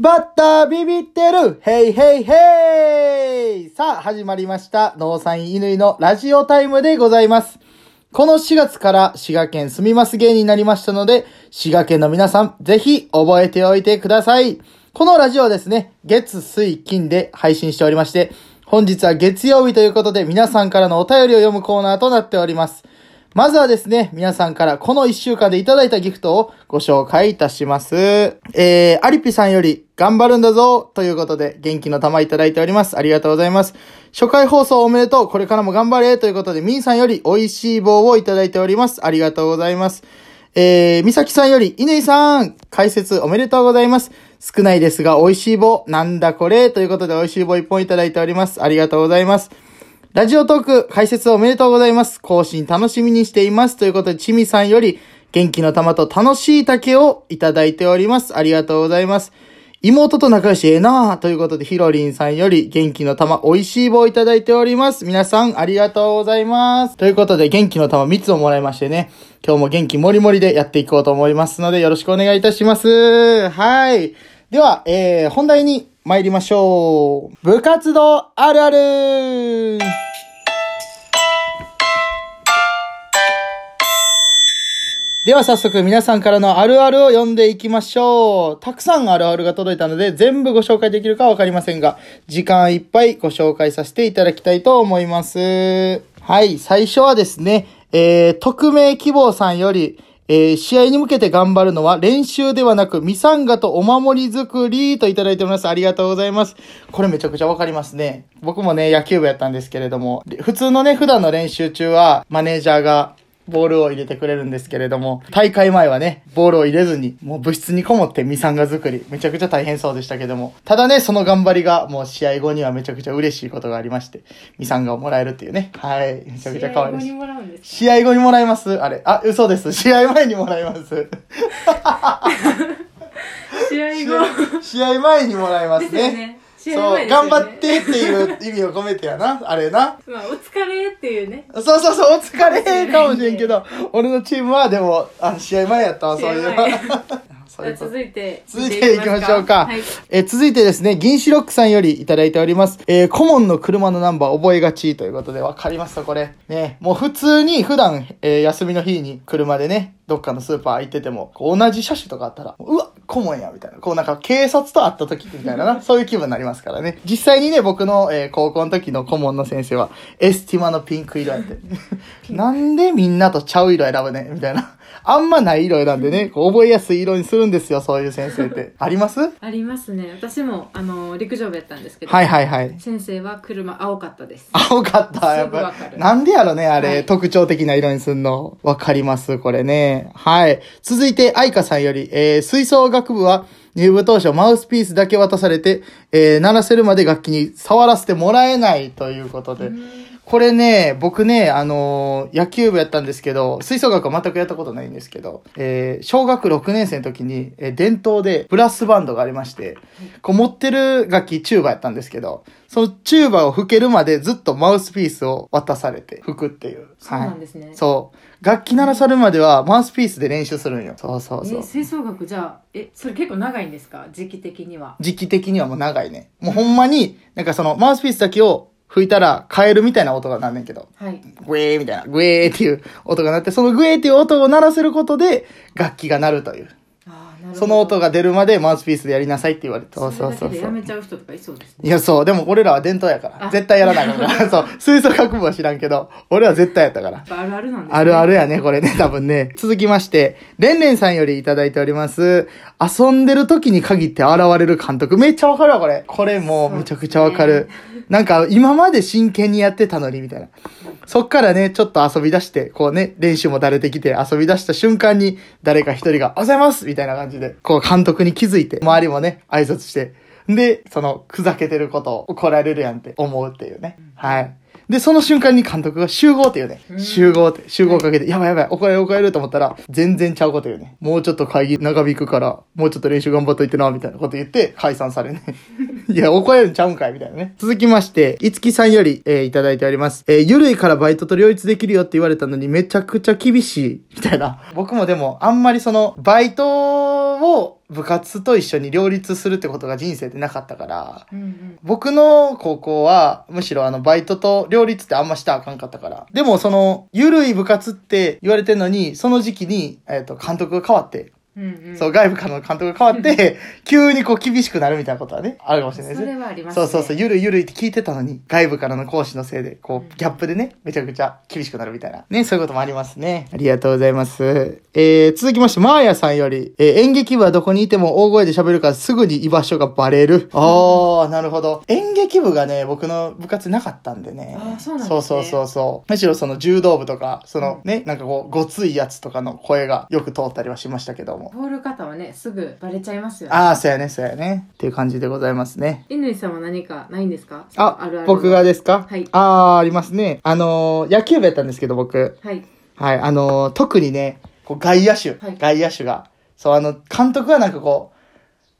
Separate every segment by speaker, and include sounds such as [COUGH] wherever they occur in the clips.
Speaker 1: バッタービビってるヘイヘイヘイさあ、始まりました。農産犬のラジオタイムでございます。この4月から滋賀県住みます芸人になりましたので、滋賀県の皆さん、ぜひ覚えておいてください。このラジオはですね、月、水、金で配信しておりまして、本日は月曜日ということで、皆さんからのお便りを読むコーナーとなっております。まずはですね、皆さんからこの1週間でいただいたギフトをご紹介いたします。えー、アリピさんより頑張るんだぞということで元気の玉いただいております。ありがとうございます。初回放送おめでとう。これからも頑張れということで、ミンさんより美味しい棒をいただいております。ありがとうございます。えー、みさきさんより、犬井さん、解説おめでとうございます。少ないですが、美味しい棒、なんだこれということで、美味しい棒1本いただいております。ありがとうございます。ラジオトーク、解説おめでとうございます。更新楽しみにしています。ということで、ちみさんより、元気の玉と楽しい竹をいただいております。ありがとうございます。妹と仲良しええなぁということで、ひろりんさんより元気の玉、美味しい棒をいただいております。皆さん、ありがとうございます。ということで、元気の玉3つをもらいましてね、今日も元気もりもりでやっていこうと思いますので、よろしくお願いいたします。はい。では、えー、本題に参りましょう。部活動あるあるでは早速皆さんからのあるあるを読んでいきましょう。たくさんあるあるが届いたので全部ご紹介できるかわかりませんが、時間いっぱいご紹介させていただきたいと思います。はい、最初はですね、えー、匿名希望さんより、えー、試合に向けて頑張るのは練習ではなく、ミサンガとお守り作りといただいております。ありがとうございます。これめちゃくちゃわかりますね。僕もね、野球部やったんですけれども、普通のね、普段の練習中は、マネージャーが、ボールを入れてくれるんですけれども、大会前はね、ボールを入れずに、もう部室にこもってミサンガ作り、めちゃくちゃ大変そうでしたけども、ただね、その頑張りが、もう試合後にはめちゃくちゃ嬉しいことがありまして、ミサンガをもらえるっていうね、はい、めちゃくちゃ可愛いです
Speaker 2: 試合後に。もらうんです
Speaker 1: 試合後にもらえますあれ。あ、嘘です。試合前にもらえます。[LAUGHS]
Speaker 2: 試合
Speaker 1: 試
Speaker 2: 後
Speaker 1: 合 [LAUGHS] 試合前にもらえま
Speaker 2: ですす
Speaker 1: ね。
Speaker 2: よね試合
Speaker 1: そう、
Speaker 2: 前ですよね
Speaker 1: 頑張ってっていう意味を込めてやな。[LAUGHS] あれな。
Speaker 2: まあお疲れっていうね
Speaker 1: そうそうそう、お疲れかもしれんけど、[LAUGHS] 俺のチームはでも、あの、試合前やったわ、そういう。
Speaker 2: 試合前 [LAUGHS]
Speaker 1: そういうこと
Speaker 2: 続いて
Speaker 1: 続いていきましょうか。
Speaker 2: はい
Speaker 1: えー続いてですね、銀シロックさんよりいただいております。えー、顧問の車のナンバー覚えがちということで、わかりますかこれ。ね、もう普通に普段、えー休みの日に車でね、どっかのスーパー行ってても、こう同じ車種とかあったら、うわ、顧問や、みたいな。こうなんか警察と会った時みたいなな、[LAUGHS] そういう気分になりますからね。実際にね、僕の、えー高校の時の顧問の先生は、エスティマのピンク色やって。[LAUGHS] なんでみんなとちゃう色選ぶねみたいな。あんまない色選んでね、こう覚えやすい色にするんですよ、そういう先生って。[LAUGHS] あります？
Speaker 2: ありますね私もあの陸上部やったんですけど
Speaker 1: はいはいはい。
Speaker 2: 先生は車青かったです
Speaker 1: 青かった、やっぱなんでやろね、あれ、
Speaker 2: はい
Speaker 1: 特徴的な色にすんの。わかります、これね。はい。続いて、愛花さんより、えー、吹奏楽部は、入部当初マウスピースだけ渡されて、えー、鳴らせるまで楽器に触らせてもらえないということで。これね、僕ね、あのー野球部やったんですけど、吹奏楽は全くやったことないんですけど、えー小学6年生の時に、えー伝統でブラスバンドがありまして、こう持ってる楽器チューバやったんですけど、そのチューバを吹けるまでずっとマウスピースを渡されて吹くっていう。
Speaker 2: そうなんですね
Speaker 1: はいそう。楽器鳴らされるまではマウスピースで練習するんよ。そうそうそう
Speaker 2: え。吹奏楽じゃあえそれ結構長いんですか？時期的には
Speaker 1: 時期的にはもう長いね。もうほんまに、なんかそのマウスピースだけを吹いたらカエルみたいな音がなんねんけど。
Speaker 2: はい
Speaker 1: グエーみたいな、グエーっていう音が鳴って、そのグエーっていう音を鳴らせることで、楽器が鳴るという。
Speaker 2: あーなるほど
Speaker 1: その音が出るまでマウスピースでやりなさいって言われて。そうそうそうそう。
Speaker 2: やめちゃう人とかいそうですね
Speaker 1: いや、そう。でも俺らは伝統やから。
Speaker 2: あ
Speaker 1: 絶対やらないから。[LAUGHS] そう。吹奏楽部は知らんけど、俺は絶対やったから。
Speaker 2: あるあるなんですね
Speaker 1: あるあるやね、これね、多分ね。続きまして、レンレンさんよりいただいております。遊んでる時に限って現れる監督。めっちゃわかるわ、これ。これもうめちゃくちゃわかる。なんか、今まで真剣にやってたのに、みたいな。そっからね、ちょっと遊び出して、こうね、練習もだれてきて遊び出した瞬間に、誰か一人が、おはようございますみたいな感じで、こう監督に気づいて、周りもね、挨拶して、で、その、ふざけてることを怒られるやんって思うっていうね。はい。で、その瞬間に監督が集合っていうね。集合って、集合かけて、やばいやばい、怒られる怒られると思ったら、全然ちゃうこと言うね。もうちょっと会議長引くから、もうちょっと練習頑張っといてな、みたいなこと言って、解散されね。[LAUGHS] いや、怒られるんちゃうんかい、みたいなね。続きまして、いつきさんより、えーいただいております。えーゆるいからバイトと両立できるよって言われたのに、めちゃくちゃ厳しい、みたいな。僕もでも、あんまりその、バイトを、部活と一緒に両立するってことが人生でなかったから、
Speaker 2: うんうん。
Speaker 1: 僕の高校は、むしろあの、バイトと両立ってあんましたらあかんかったから。でも、その、ゆるい部活って言われてるのに、その時期に、えっ、と、監督が変わって、
Speaker 2: うんうん。
Speaker 1: そう、外部からの監督が変わって、[LAUGHS] 急にこう厳しくなるみたいなことはね、あるかもしれないですね。
Speaker 2: それはありますね。
Speaker 1: そうそうそう、ゆるいゆるいって聞いてたのに、外部からの講師のせいで、こ
Speaker 2: うん
Speaker 1: う、ギャップでね、めちゃくちゃ厳しくなるみたいな。ね、そういうこともありますね。ありがとうございます。えー、続きまして、マーヤさんより、えー演劇部はどこにいても大声で喋るからすぐに居場所がバレる。あー、なるほど。演劇部がね、僕の部活なかったんでね。
Speaker 2: あーそうなんですね
Speaker 1: そうそうそうそう。むしろその柔道部とか、そのね、なんかこう、ごついやつとかの声がよく通ったりはしましたけども。
Speaker 2: 通る方はね、すぐバレちゃいますよね。
Speaker 1: あー、そうやね、そうやね。っていう感じでございますね。
Speaker 2: 乾さんは何かないんですか？
Speaker 1: あ、
Speaker 2: あるある。
Speaker 1: 僕がですか？
Speaker 2: はい
Speaker 1: あー、ありますね。あのー野球部やったんですけど、僕。
Speaker 2: はい。
Speaker 1: はい、あのー特にね、こう外野手、
Speaker 2: はい。
Speaker 1: 外野手が、そう、あの、監督がなんかこう、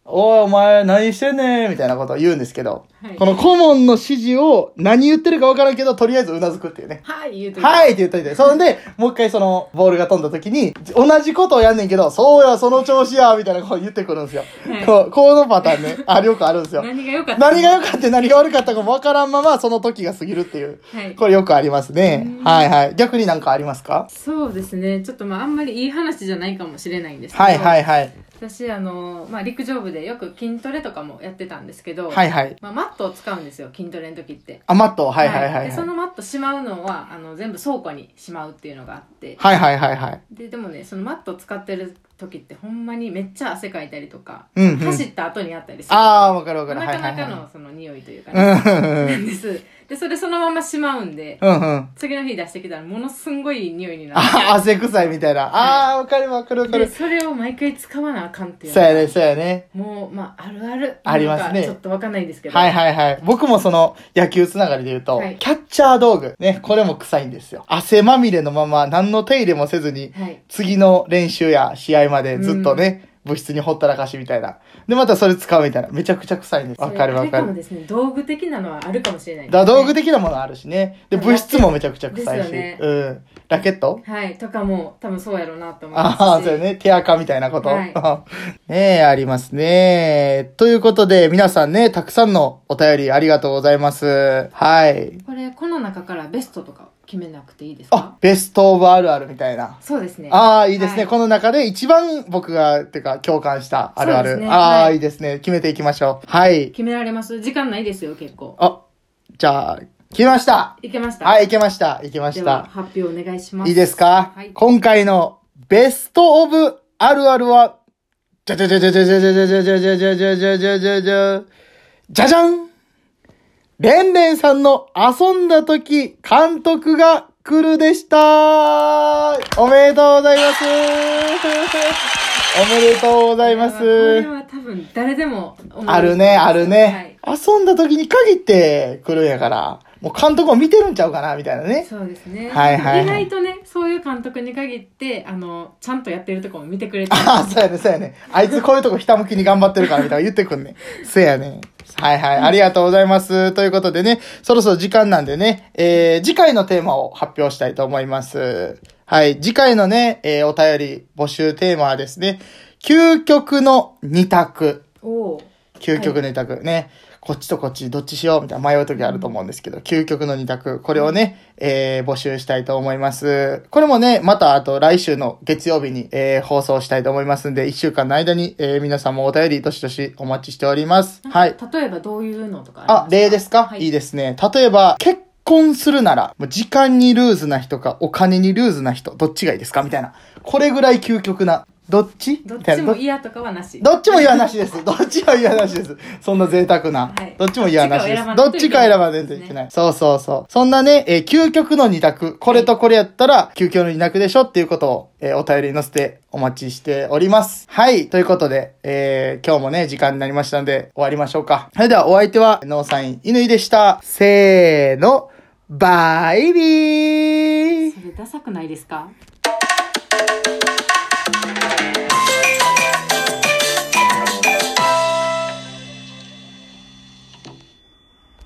Speaker 1: おい、お前、何してんねんみたいなことを言うんですけど、
Speaker 2: はい
Speaker 1: この顧問の指示を何言ってるか分からんけど、とりあえずうなずくっていうね。
Speaker 2: はい、言うと
Speaker 1: はいって言っといて。そんで、もう一回その、ボールが飛んだ時に、同じことをやんねんけど、そうや、その調子や、みたいなこと言ってくるんですよ。
Speaker 2: はい
Speaker 1: こうこのパターンね、あ、よくあるんですよ。
Speaker 2: 何が良かった
Speaker 1: 何が良かった？何が悪かったかも分からんまま、その時が過ぎるっていう。
Speaker 2: はい。
Speaker 1: これよくありますね
Speaker 2: うん。
Speaker 1: はいはい。逆になんかありますか？
Speaker 2: そうですね。ちょっとまああんまりいい話じゃないかもしれないんですけど。
Speaker 1: はいはいはい。
Speaker 2: 私、あの、まあ陸上部でよく筋トレとかもやってたんですけど、
Speaker 1: はいはい。
Speaker 2: まあマットを使うんですよ、筋トレの時って。
Speaker 1: あ、マット？はいはいはいはい。
Speaker 2: でそのマットしまうのは、あの、全部倉庫にしまうっていうのがあって。
Speaker 1: はいはいはいはい。
Speaker 2: で、でもね、そのマットを使ってる時ってほんまにめっちゃ汗かいたりとか、
Speaker 1: うんうん
Speaker 2: 走った後にあったりする。
Speaker 1: ああ、わかるわかる。
Speaker 2: な
Speaker 1: はいはいは
Speaker 2: かなかのその匂いというか
Speaker 1: い。
Speaker 2: ね、
Speaker 1: うん
Speaker 2: なんです。で、それそのまましまうんで、
Speaker 1: うんうん。
Speaker 2: 次の日出してきたらものすんごい匂いになる。
Speaker 1: あ、汗臭いみたいな。ああ、わかるわかるわか
Speaker 2: で、
Speaker 1: る。
Speaker 2: それを毎回使わなあかんっていう
Speaker 1: そうやね、そうやね。
Speaker 2: もう、まあ、あるある。
Speaker 1: ありますね
Speaker 2: なんかちょっとわかんないんですけど。
Speaker 1: はいはいはい。僕もその野球つながりで言うと、
Speaker 2: はい
Speaker 1: キャッチャー道具。ね、これも臭いんですよ。汗まみれのまま何の手入れもせずに、
Speaker 2: はい。
Speaker 1: 次の練習や試合までずっとね、部室にほったらかしみたいな。で、またそれ使うみたいな。めちゃくちゃ臭いんです。わかるわかる。
Speaker 2: それあれもですね、道具的なのはあるかもしれないです、
Speaker 1: だ
Speaker 2: ね。
Speaker 1: 道具的なものあるしね。で、
Speaker 2: ラケ
Speaker 1: 部室もめちゃくちゃ臭いし。
Speaker 2: ね
Speaker 1: うん。ラケット？
Speaker 2: はい。とかも、多分そうやろうなと思いますし。
Speaker 1: ああ、そうよね。手垢みたいなこと。
Speaker 2: はい [LAUGHS]
Speaker 1: ねえ、ありますね。ということで、皆さんね、たくさんのお便りありがとうございます。はい。
Speaker 2: これ、この中からベストとか決めなくていいですか？
Speaker 1: あ、ベストオブあるあるみたいな。
Speaker 2: そうですね。
Speaker 1: ああ、いいですね。
Speaker 2: はい
Speaker 1: この中で一番僕が、てか、共感したあるある。
Speaker 2: そうですね
Speaker 1: ああ、
Speaker 2: はい
Speaker 1: いいですね。決めていきましょう。はい。
Speaker 2: 決められます？時間ないですよ、結構。
Speaker 1: あ、じゃあ、決めました。
Speaker 2: いけました？
Speaker 1: はい、いけました。いけまし
Speaker 2: では、
Speaker 1: た。
Speaker 2: 発表お願いします。
Speaker 1: いいですか、
Speaker 2: はい。
Speaker 1: 今回のベストオブあるあるは、じゃじゃじゃじゃじゃじゃじゃじゃじゃじゃじゃじゃじゃじゃじゃじゃじゃじゃじゃんレンレンさんの遊んだ時、監督が来るでした。おめでとうございます。おめでとうございま
Speaker 2: これ
Speaker 1: す
Speaker 2: は多分誰でも
Speaker 1: あるね、あるね。遊んだ時に限って来るんやから、もう監督も見てるんちゃうかなみたいな
Speaker 2: はい。
Speaker 1: ね。
Speaker 2: そうですね。
Speaker 1: はいはいはい
Speaker 2: 意外とね、そういう監督に限って、あの、ちゃんとやってるとこも見てくれてる。
Speaker 1: あ [LAUGHS] あ、そうやね、そうやね。あいつこういうとこひたむきに頑張ってるからみたいな言ってくんね。[LAUGHS] そうやね。はいはい、ありがとうございます。ということでね、そろそろ時間なんでね、えー、次回のテーマを発表したいと思います。はい、次回のね、えー、お便り募集テーマはですね、究極の二択。究極の二択ね。こっちとこっちどっちしようみたいな迷う時あると思うんですけど、究極の二択。これをね、えー、募集したいと思います。これもね、またあと来週の月曜日に、えー、放送したいと思いますんで、一週間の間に、えー、皆さんもお便りどしどしお待ちしております。はい。
Speaker 2: 例えばどういうのとか？
Speaker 1: あ、例ですか、
Speaker 2: はい
Speaker 1: い、いですね。例えば、結婚するなら、もう時間にルーズな人か、お金にルーズな人、どっちがいいですか？みたいな。これぐらい究極な。どっち？
Speaker 2: どっちも嫌とかはなし。
Speaker 1: どっちも嫌なしです。[LAUGHS] どっちも嫌なしです。そんな贅沢な。
Speaker 2: はい
Speaker 1: どっちも嫌なしです。ど
Speaker 2: ど
Speaker 1: っちか選ばないといけない。そうそうそう。そんなね、えー究極の二択。これとこれやったら、究極の二択でしょっていうことを、えーお便りに載せてお待ちしております。はい。ということで、えー今日もね、時間になりましたので、終わりましょうか。それでは、お相手は、ノーサイン、犬井でした。せーの、バイビー
Speaker 2: それダサくないですか？